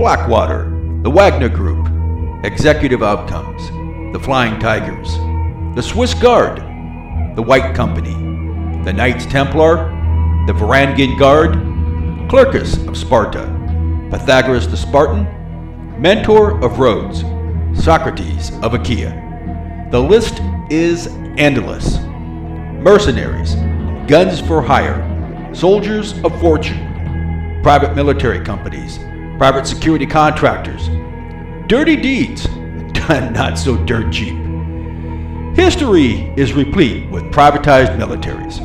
Blackwater, the Wagner Group, Executive Outcomes, the Flying Tigers, the Swiss Guard, the White Company, the Knights Templar, the Varangian Guard, Clearchus of Sparta, Pythagoras the Spartan, Mentor of Rhodes, Socrates of Achaia. The list is endless. Mercenaries, guns for hire, soldiers of fortune, private military companies, private security contractors, dirty deeds done not so dirt cheap. History is replete with privatized militaries.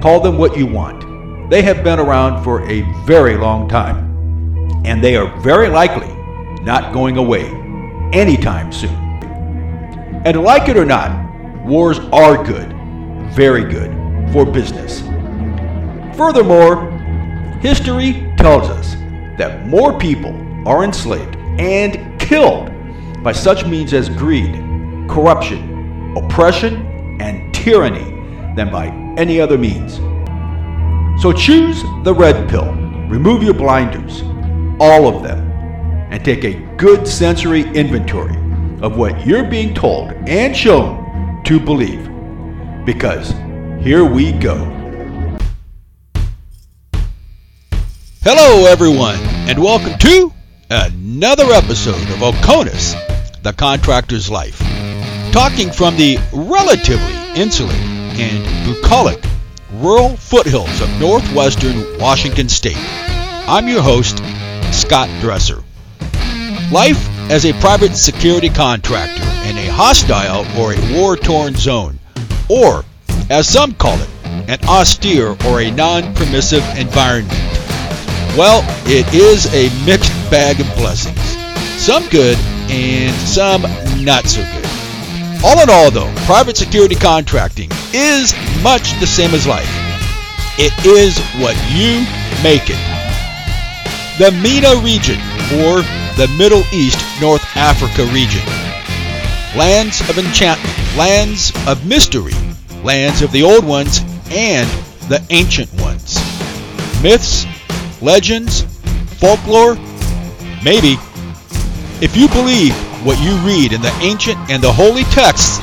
Call them what you want. They have been around for a very long time, and they are very likely not going away anytime soon. And like it or not, wars are good, very good, for business. Furthermore, history tells us that more people are enslaved and killed by such means as greed, corruption, oppression, and tyranny than by any other means. So choose the red pill, remove your blinders, all of them, and take a good sensory inventory of what you're being told and shown to believe. Because here we go. Hello, everyone, and welcome to another episode of Oconus, the Contractor's Life. Talking from the relatively insulated and bucolic rural foothills of northwestern Washington state. I'm your host, Scott Dresser. Life as a private security contractor in a hostile or a war torn zone, or as some call it, an austere or a non permissive environment. Well, it is a mixed bag of blessings. Some good and some not so good. All in all, though, private security contracting is much the same as life. It is what you make it. The MENA region, or the Middle East North Africa region. Lands of enchantment, lands of mystery, lands of the old ones and the ancient ones. Myths, legends, folklore, maybe. If you believe what you read in the ancient and the holy texts,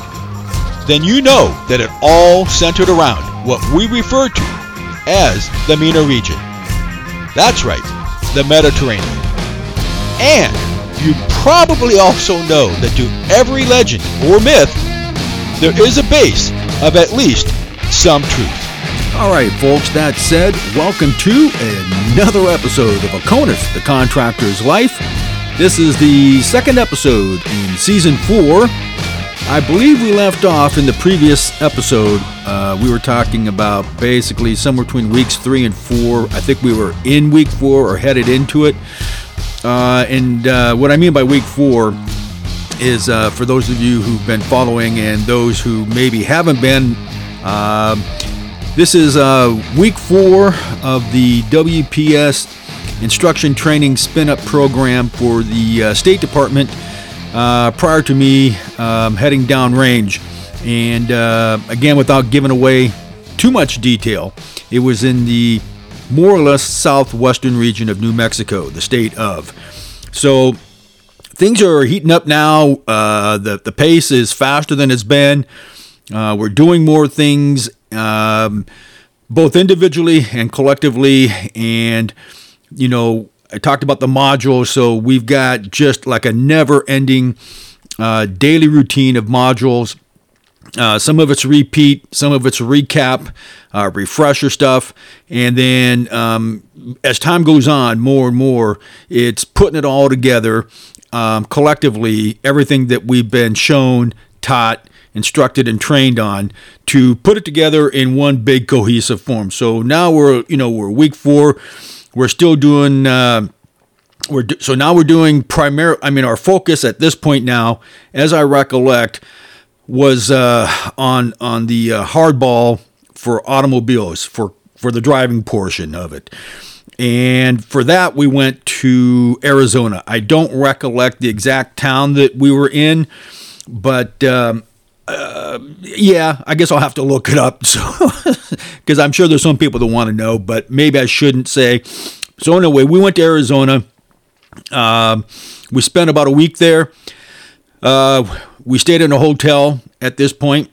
then you know that it all centered around what we refer to as the MENA region. That's right, the Mediterranean. And you probably also know that to every legend or myth, there is a base of at least some truth. All right, folks, that said, welcome to another episode of Oconus, the Contractor's Life. This is the second episode in season four. I believe we left off in the previous episode. Uh, we were talking about basically somewhere between weeks three and four. I think we were in week four or headed into it. Uh, and uh, what I mean by week four is uh, for those of you who've been following and those who maybe haven't been. This is uh, week four of the WPS instruction training spin up program for the uh, State Department uh, prior to me um, heading downrange. And again, without giving away too much detail, it was in the more or less southwestern region of New Mexico, the state of. So things are heating up now. Uh, the the pace is faster than it's been. Uh, we're doing more things, um, both individually and collectively. And you know, I talked about the modules, so we've got just like a never-ending uh, daily routine of modules. Uh, some of it's repeat, some of it's recap, uh, refresher stuff, and then um, as time goes on, more and more, it's putting it all together um, collectively, everything that we've been shown, taught, instructed, and trained on to put it together in one big cohesive form. So now we're, you know, we're week four. We're still doing. Uh, we're do- so now we're doing primary. I mean, our focus at this point now, as I recollect, was uh, on on the uh, hardball for automobiles for for the driving portion of it. And for that, we went to Arizona. I don't recollect the exact town that we were in, but um, uh, yeah, I guess I'll have to look it up. So, because I'm sure there's some people that want to know, but maybe I shouldn't say. So anyway, we went to Arizona Um, we spent about a week there. Uh, we stayed in a hotel at this point.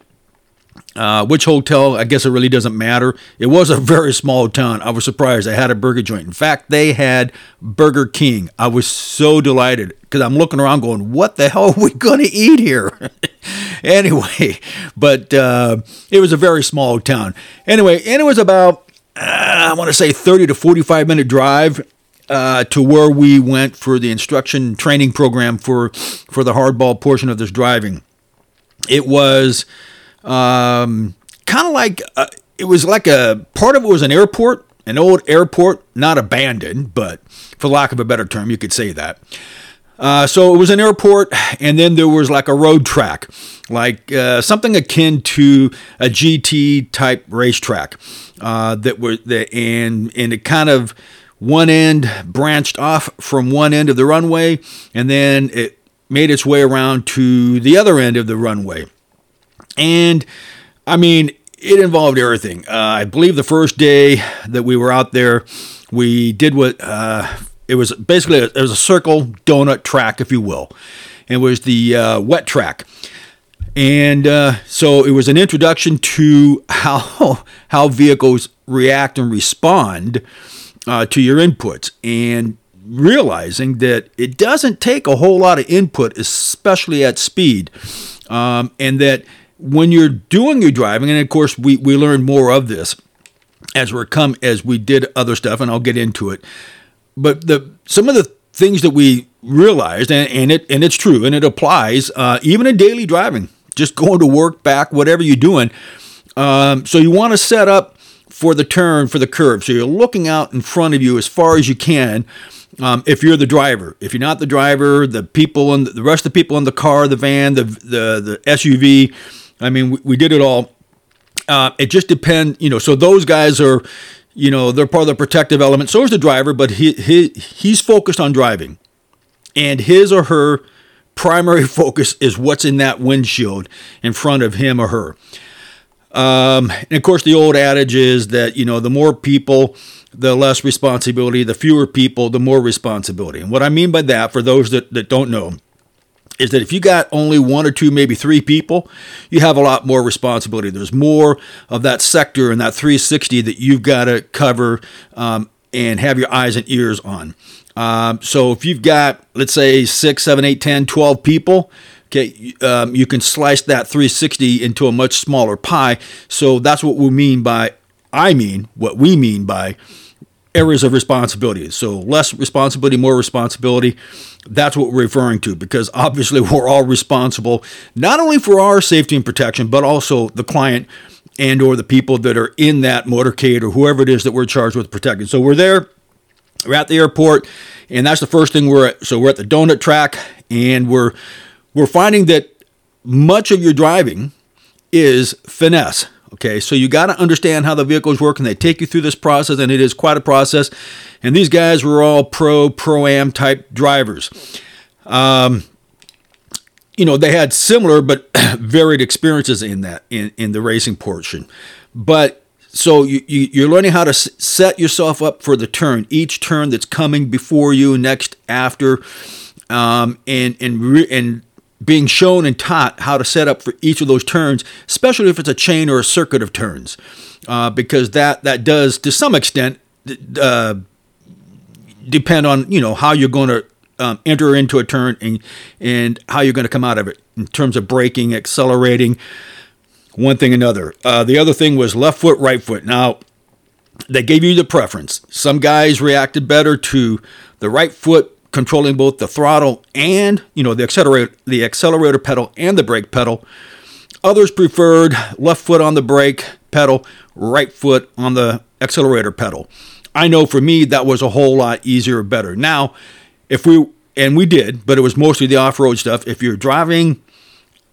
Uh, which hotel? I guess it really doesn't matter. It was a very small town. I was surprised. They had a burger joint. In fact, they had Burger King. I was so delighted because I'm looking around going, what the hell are we going to eat here? anyway, but uh, it was a very small town. Anyway, and it was about, uh, I want to say 30 to 45 minute drive uh, to where we went for the instruction training program for for the hardball portion of this driving. It was um, kind of like uh, it was like a part of it was an airport, an old airport, not abandoned, but for lack of a better term, you could say that. Uh, so it was an airport, and then there was like a road track, like uh, something akin to a GT type racetrack. Uh, that were the and and it kind of one end branched off from one end of the runway, and then it made its way around to the other end of the runway. And I mean, it involved everything. Uh, I believe the first day that we were out there, we did what uh, it was basically a, it was a circle donut track, if you will. It was the uh, wet track. And uh, so it was an introduction to how how vehicles react and respond uh, to your inputs, and realizing that it doesn't take a whole lot of input, especially at speed, um, and that when you're doing your driving, and of course we, we learned more of this as we come as we did other stuff, and I'll get into it. But the some of the things that we realized, and, and it and it's true, and it applies uh, even in daily driving, just going to work, back, whatever you're doing. Um, so you want to set up for the turn for the curve. So you're looking out in front of you as far as you can. Um, if you're the driver, if you're not the driver, the people and the rest of the people in the car, the van, the the, the SUV, I mean, we, we did it all. Uh, it just depends, you know. So those guys are, you know, they're part of the protective element. So is the driver, but he, he he's focused on driving, and his or her primary focus is what's in that windshield in front of him or her. Um, and of course, the old adage is that you know the more people, the less responsibility. The fewer people, the more responsibility. And what I mean by that, for those that, that don't know, is that if you got only one or two, maybe three people, you have a lot more responsibility. There's more of that sector and that 360 that you've got to cover um, and have your eyes and ears on. Um, so if you've got, let's say, six, seven, eight, 10, 12 people, okay, um, you can slice that 360 into a much smaller pie. So that's what we mean by, I mean, what we mean by areas of responsibility. So less responsibility, more responsibility. That's what we're referring to because obviously we're all responsible not only for our safety and protection, but also the client and or the people that are in that motorcade or whoever it is that we're charged with protecting. So we're there, we're at the airport, and that's the first thing we're at. So we're at the donut track and we're we're finding that much of your driving is finesse. Okay, so you got to understand how the vehicles work, and they take you through this process, and it is quite a process. And these guys were all pro pro am type drivers. Um, you know, they had similar but varied experiences in that in in the racing portion, but. So you, you, are learning how to s- set yourself up for the turn, each turn that's coming before you, next after, um, and and re- and being shown and taught how to set up for each of those turns, especially if it's a chain or a circuit of turns, uh, because that that does to some extent uh, depend on you know how you're going to um, enter into a turn and and how you're going to come out of it in terms of braking, accelerating, one thing another. Uh, the other thing was left foot, right foot. Now they gave you the preference. Some guys reacted better to the right foot controlling both the throttle and you know the accelerator the accelerator pedal and the brake pedal. Others preferred left foot on the brake pedal right foot on the accelerator pedal. I know for me that was a whole lot easier better. Now if we and we did but it was mostly the off-road stuff. If you're driving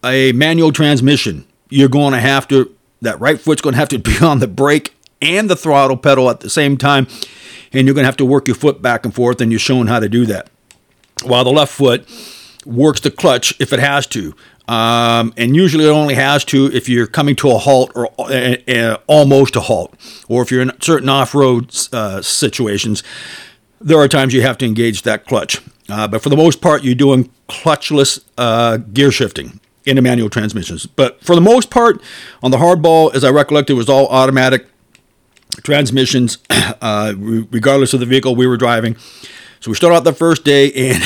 a manual transmission you're going to have to that right foot's going to have to be on the brake and the throttle pedal at the same time and you're going to have to work your foot back and forth, and you're shown how to do that while the left foot works the clutch if it has to. Um, and usually it only has to if you're coming to a halt or uh, uh, almost a halt, or if you're in certain off-road uh, situations. There are times you have to engage that clutch. Uh, but for the most part, you're doing clutchless uh, gear shifting in the manual transmissions. But for the most part, on the hardball, as I recollect, it was all automatic transmissions, uh, regardless of the vehicle we were driving. So we start out the first day, and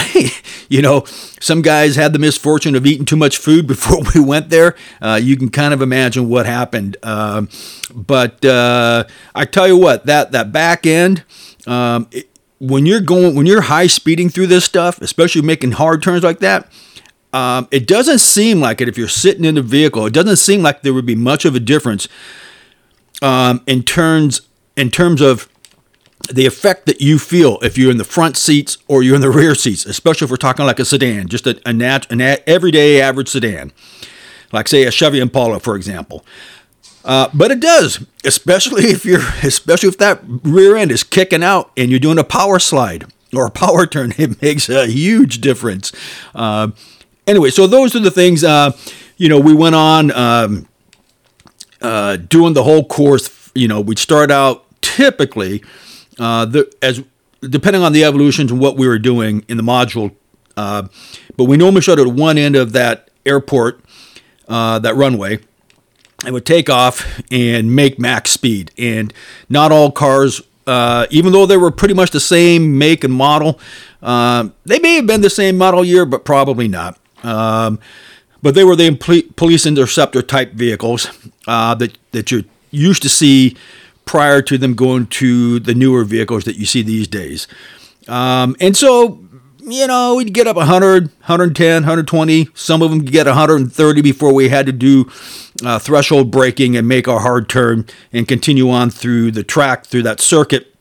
you know, some guys had the misfortune of eating too much food before we went there. Uh, you can kind of imagine what happened. Um, but uh, I tell you what, that that back end. Um, it, when you're going, when you're high speeding through this stuff, especially making hard turns like that, um, it doesn't seem like it if you're sitting in the vehicle. It doesn't seem like there would be much of a difference um, in terms in terms of the effect that you feel if you're in the front seats or you're in the rear seats, especially if we're talking like a sedan, just a, a, nat, an a, everyday average sedan, like say a Chevy Impala, for example. Uh, but it does, especially if you're, especially if that rear end is kicking out and you're doing a power slide or a power turn. It makes a huge difference. Uh, anyway, so those are the things. Uh, you know, we went on um, uh, doing the whole course. You know, we'd start out typically uh, the, as depending on the evolutions and what we were doing in the module. Uh, but we normally showed at one end of that airport, uh, that runway, and would take off and make max speed. And not all cars, uh, even though they were pretty much the same make and model, uh, they may have been the same model year, but probably not. Um, but they were the police interceptor type vehicles uh, that that you used to see prior to them going to the newer vehicles that you see these days. Um, and so, you know, we'd get up 100, 110, 120. Some of them could get 130 before we had to do uh, threshold braking and make our hard turn and continue on through the track, through that circuit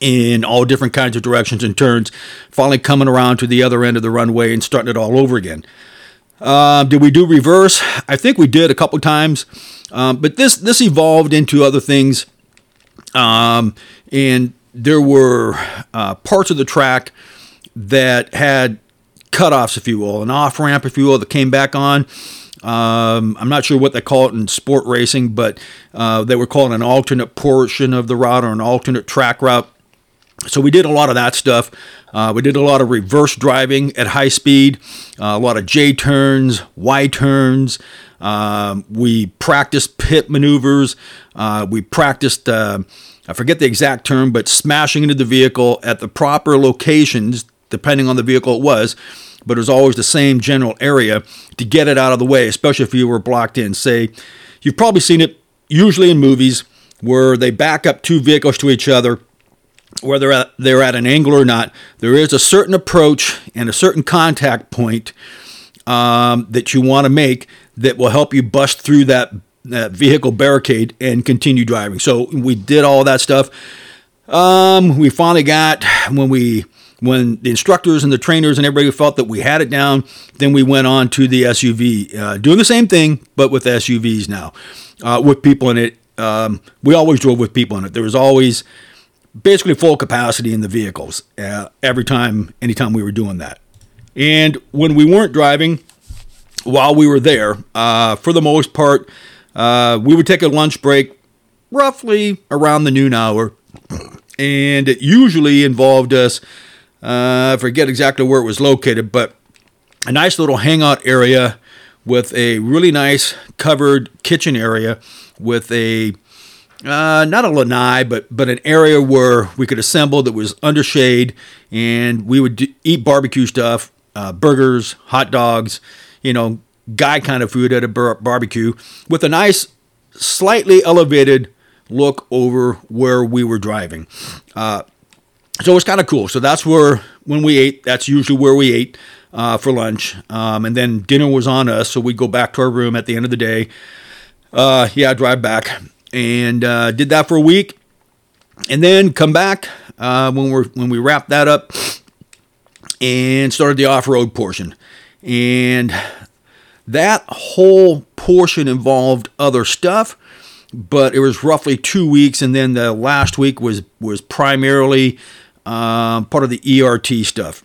in all different kinds of directions and turns, finally coming around to the other end of the runway and starting it all over again. Uh, did we do reverse? I think we did a couple times, um, but this this evolved into other things um, and there were uh, parts of the track that had cutoffs, if you will, an off ramp, if you will, that came back on. Um, I'm not sure what they call it in sport racing, but uh, they were calling an alternate portion of the route or an alternate track route. So we did a lot of that stuff. Uh, we did a lot of reverse driving at high speed, uh, a lot of J turns, Y turns. Um, we practiced pit maneuvers. Uh, we practiced, uh, I forget the exact term, but smashing into the vehicle at the proper locations, depending on the vehicle it was. But it was always the same general area to get it out of the way, especially if you were blocked in. Say, you've probably seen it usually in movies where they back up two vehicles to each other whether they're at, an angle or not, there is a certain approach and a certain contact point um, that you want to make that will help you bust through that, that vehicle barricade and continue driving. So we did all that stuff. Um, we finally got when we when the instructors and the trainers and everybody felt that we had it down, then we went on to the SUV, uh, doing the same thing but with SUVs now, uh, with people in it. Um, we always drove with people in it. There was always basically full capacity in the vehicles uh, every time, anytime we were doing that. And when we weren't driving, while we were there, uh, for the most part, uh, we would take a lunch break roughly around the noon hour. And it usually involved us, uh, I forget exactly where it was located, but a nice little hangout area with a really nice covered kitchen area with a uh, not a lanai, but but an area where we could assemble that was under shade, and we would d- eat barbecue stuff, uh, burgers, hot dogs, you know, guy kind of food at a bar- barbecue with a nice, slightly elevated look over where we were driving. Uh, so it was kind of cool. So that's where when we ate, that's usually where we ate uh, for lunch, um, and then dinner was on us. So we'd go back to our room at the end of the day. Uh, yeah, drive back and uh, did that for a week, and then come back uh, when we when we wrapped that up and started the off road portion, and that whole portion involved other stuff, but it was roughly two weeks, and then the last week was was primarily um, part of the ERT stuff,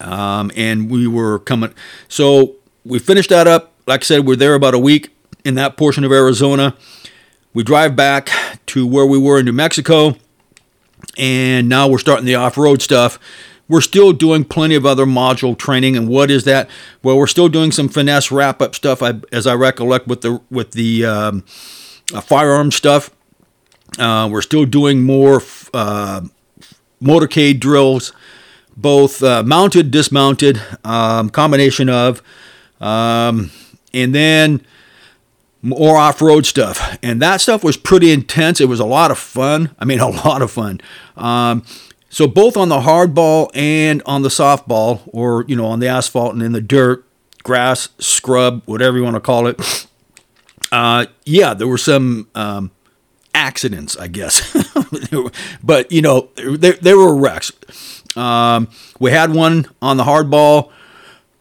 um, and we were coming. So we finished that up. Like I said, we're there about a week in that portion of Arizona. We drive back to where we were in New Mexico, and now we're starting the off road stuff, we're still doing plenty of other module training. And what is that? Well, we're still doing some finesse wrap up stuff, as I recollect with the with the um, uh, firearm stuff. Uh, we're still doing more uh, motorcade drills, both uh, mounted, dismounted, um, combination of, um, and then more off-road stuff. And that stuff was pretty intense. It was a lot of fun. I mean, a lot of fun. Um, so both on the hardball and on the softball, or you know, on the asphalt and in the dirt, grass, scrub, whatever you want to call it. Uh, yeah, there were some um, accidents, I guess, but you know, there, there were wrecks. Um, we had one on the hardball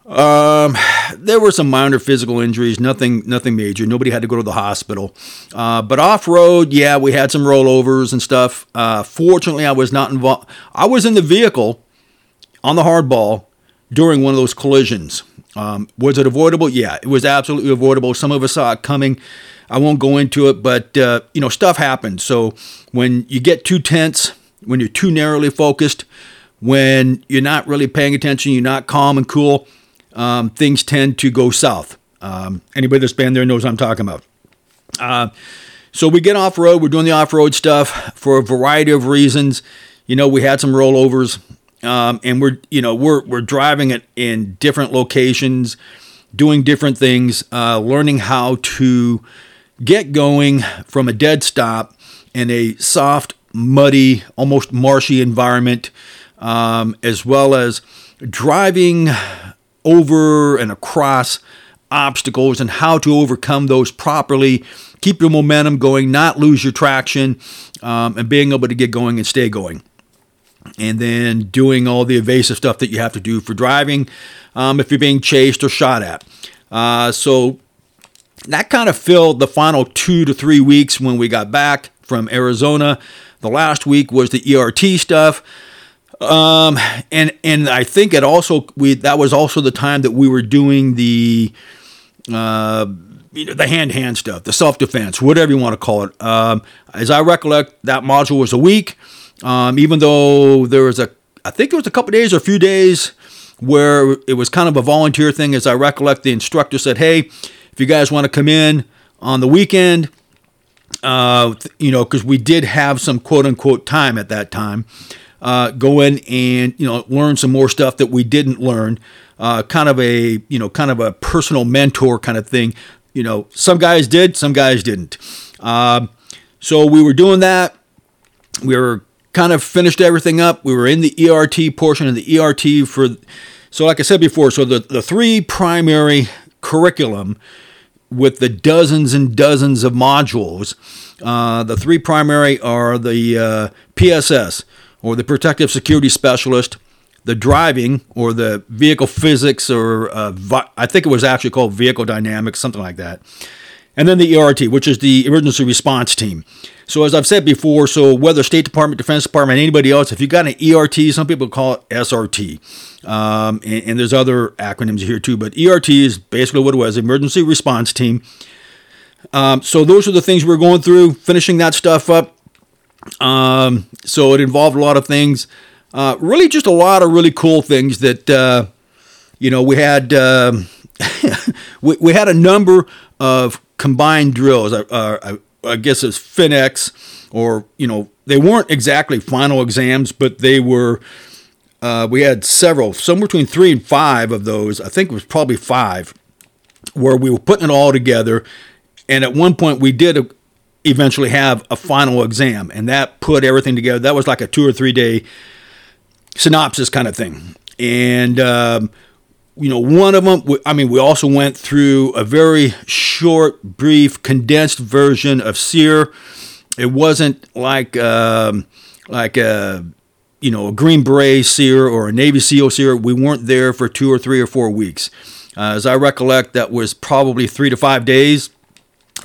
um, there were some minor physical injuries, nothing, nothing major. Nobody had to go to the hospital. Uh, but off road, yeah, we had some rollovers and stuff. Uh, fortunately, I was not involved. I was in the vehicle on the hardball during one of those collisions. Um, was it avoidable? Yeah, it was absolutely avoidable. Some of us saw it coming. I won't go into it, but uh, you know, stuff happens. So when you get too tense, when you're too narrowly focused, when you're not really paying attention, you're not calm and cool um, things tend to go south. Um, anybody that's been there knows what I'm talking about. Uh, so we get off road. We're doing the off road stuff for a variety of reasons. You know, we had some rollovers, um, and we're you know we're we're driving it in different locations, doing different things, uh, learning how to get going from a dead stop in a soft, muddy, almost marshy environment, um, as well as driving over and across obstacles and how to overcome those properly, keep your momentum going, not lose your traction, um, and being able to get going and stay going. And then doing all the evasive stuff that you have to do for driving um, if you're being chased or shot at. Uh, so that kind of filled the final two to three weeks when we got back from Arizona. The last week was the ERT stuff. Um, and and I think it also we that was also the time that we were doing the uh, you know, the hand hand stuff, the self defense, whatever you want to call it. Um, as I recollect, that module was a week. Um, even though there was a, I think it was a couple days or a few days where it was kind of a volunteer thing. As I recollect, the instructor said, "Hey, if you guys want to come in on the weekend." Uh, you know, because we did have some quote unquote time at that time uh, go in and you know learn some more stuff that we didn't learn. Uh, kind of a you know kind of a personal mentor kind of thing. You know, some guys did, some guys didn't. Um, so we were doing that. We were kind of finished everything up. We were in the ERT portion of the ERT for. So, like I said before, so the, the three primary curriculum with the dozens and dozens of modules. Uh, the three primary are the uh, PSS, or the protective security specialist, the driving or the vehicle physics, or uh, vi- I think it was actually called vehicle dynamics, something like that. And then the ERT, which is the emergency response team. So as I've said before, so whether State Department, Defense Department, anybody else, if you got an ERT, some people call it SRT, um, and, and, there's other acronyms here too, but ERT is basically what it was: emergency response team. Um, so those are the things we're going through, finishing that stuff up. Um, so it involved a lot of things. Uh, really, just a lot of really cool things that uh, you know we had. Um, we, we had a number of combined drills. Uh, I, I guess it's FinEx, or you know, they weren't exactly final exams, but they were. Uh, we had several, somewhere between three and five of those. I think it was probably five, where we were putting it all together. And at one point, we did a, eventually have a final exam. And that put everything together. That was like a two or three day synopsis kind of thing. And, um, you know, one of them, I mean, we also went through a very short, brief, condensed version of SERE. It wasn't like, um, like a, you know, a Green Beret SERE or a Navy SEAL SERE. We weren't there for two or three or four weeks. Uh, as I recollect, that was probably three to five days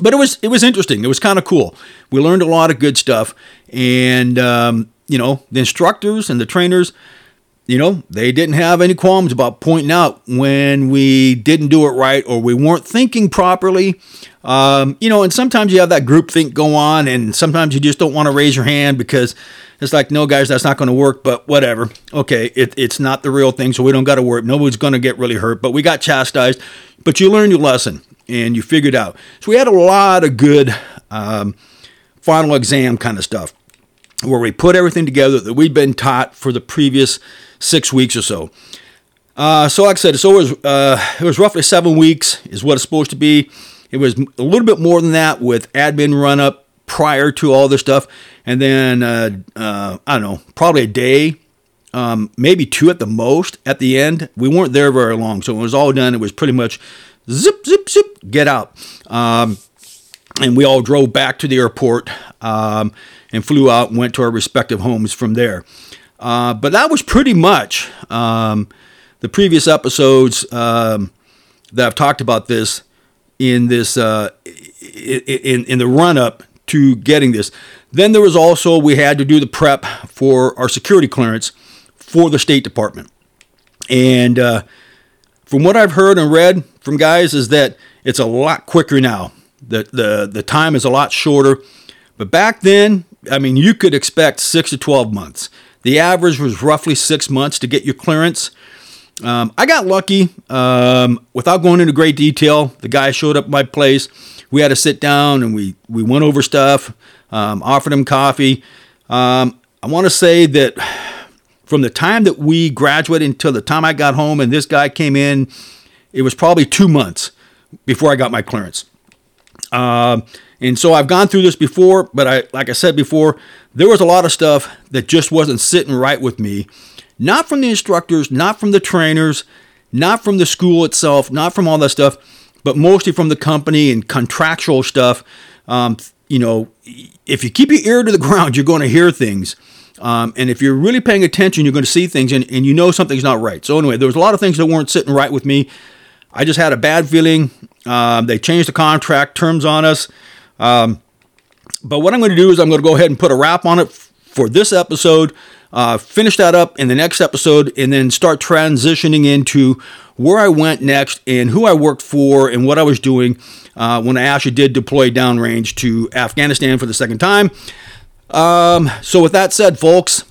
but it was it was interesting. It was kind of cool. We learned a lot of good stuff, and um, you know the instructors and the trainers you know, they didn't have any qualms about pointing out when we didn't do it right or we weren't thinking properly. Um, you know, and sometimes you have that group think go on, and sometimes you just don't want to raise your hand because it's like, no, guys, that's not going to work, but whatever. Okay, it, it's not the real thing, so we don't got to worry. Nobody's going to get really hurt, but we got chastised. But you learned your lesson and you figured out. So we had a lot of good um, final exam kind of stuff where we put everything together that we'd been taught for the previous six weeks or so. Uh, so, like I said, it was, uh, it was roughly seven weeks, is what it's supposed to be. It was a little bit more than that with admin run up prior to all this stuff. And then, uh, uh, I don't know, probably a day, um, maybe two at the most at the end. We weren't there very long. So, when it was all done, it was pretty much zip, zip, zip, get out. Um, and we all drove back to the airport um, and flew out and went to our respective homes from there. Uh, but that was pretty much um, the previous episodes um, that I've talked about this in this uh, in in the run up to getting this. Then there was also we had to do the prep for our security clearance for the State Department, and uh, from what I've heard and read from guys is that it's a lot quicker now. The the the time is a lot shorter, but back then, I mean, you could expect six to twelve months. The average was roughly six months to get your clearance. Um, I got lucky. Um, without going into great detail, the guy showed up at my place. We had to sit down and we, we went over stuff, um, offered him coffee. Um, I want to say that from the time that we graduated until the time I got home and this guy came in, it was probably two months before I got my clearance. Um, and so I've gone through this before, but I, like I said before, there was a lot of stuff that just wasn't sitting right with me. Not from the instructors, not from the trainers, not from the school itself, not from all that stuff, but mostly from the company and contractual stuff. Um, you know, if you keep your ear to the ground, you're going to hear things. Um, and if you're really paying attention, you're going to see things and, and you know something's not right. So, anyway, there was a lot of things that weren't sitting right with me. I just had a bad feeling. Um, they changed the contract terms on us. Um, but what I'm going to do is I'm going to go ahead and put a wrap on it for this episode, uh, finish that up in the next episode, and then start transitioning into where I went next and who I worked for and what I was doing uh, when I actually did deploy downrange to Afghanistan for the second time. Um, so, with that said, folks,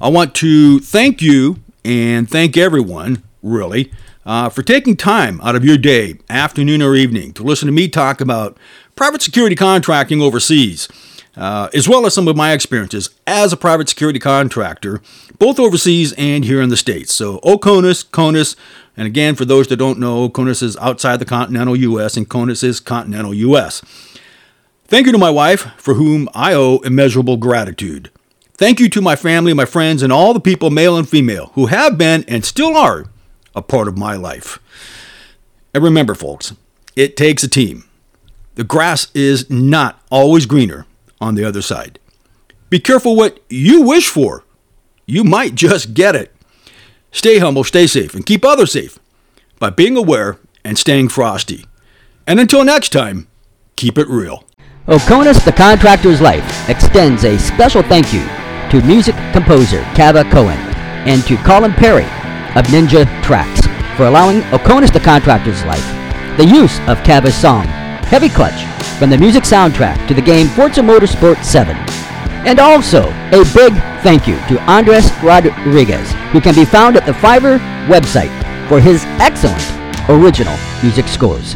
I want to thank you and thank everyone, really, uh, for taking time out of your day, afternoon or evening, to listen to me talk about private security contracting overseas, uh, as well as some of my experiences as a private security contractor, both overseas and here in the States. So, OCONUS, CONUS, and again, for those that don't know, CONUS is outside the continental U.S., and CONUS is continental U.S. Thank you to my wife, for whom I owe immeasurable gratitude. Thank you to my family, my friends, and all the people, male and female, who have been and still are a part of my life. And remember, folks, it takes a team. The grass is not always greener on the other side. Be careful what you wish for. You might just get it. Stay humble, stay safe, and keep others safe by being aware and staying frosty. And until next time, keep it real. Oconus the Contractor's Life extends a special thank you to music composer Kava Cohen and to Colin Perry of Ninja Tracks for allowing Oconus the Contractor's Life the use of Kava's song Heavy Clutch from the music soundtrack to the game Forza Motorsport 7. And also, a big thank you to Andres Rodriguez, who can be found at the Fiverr website for his excellent original music scores.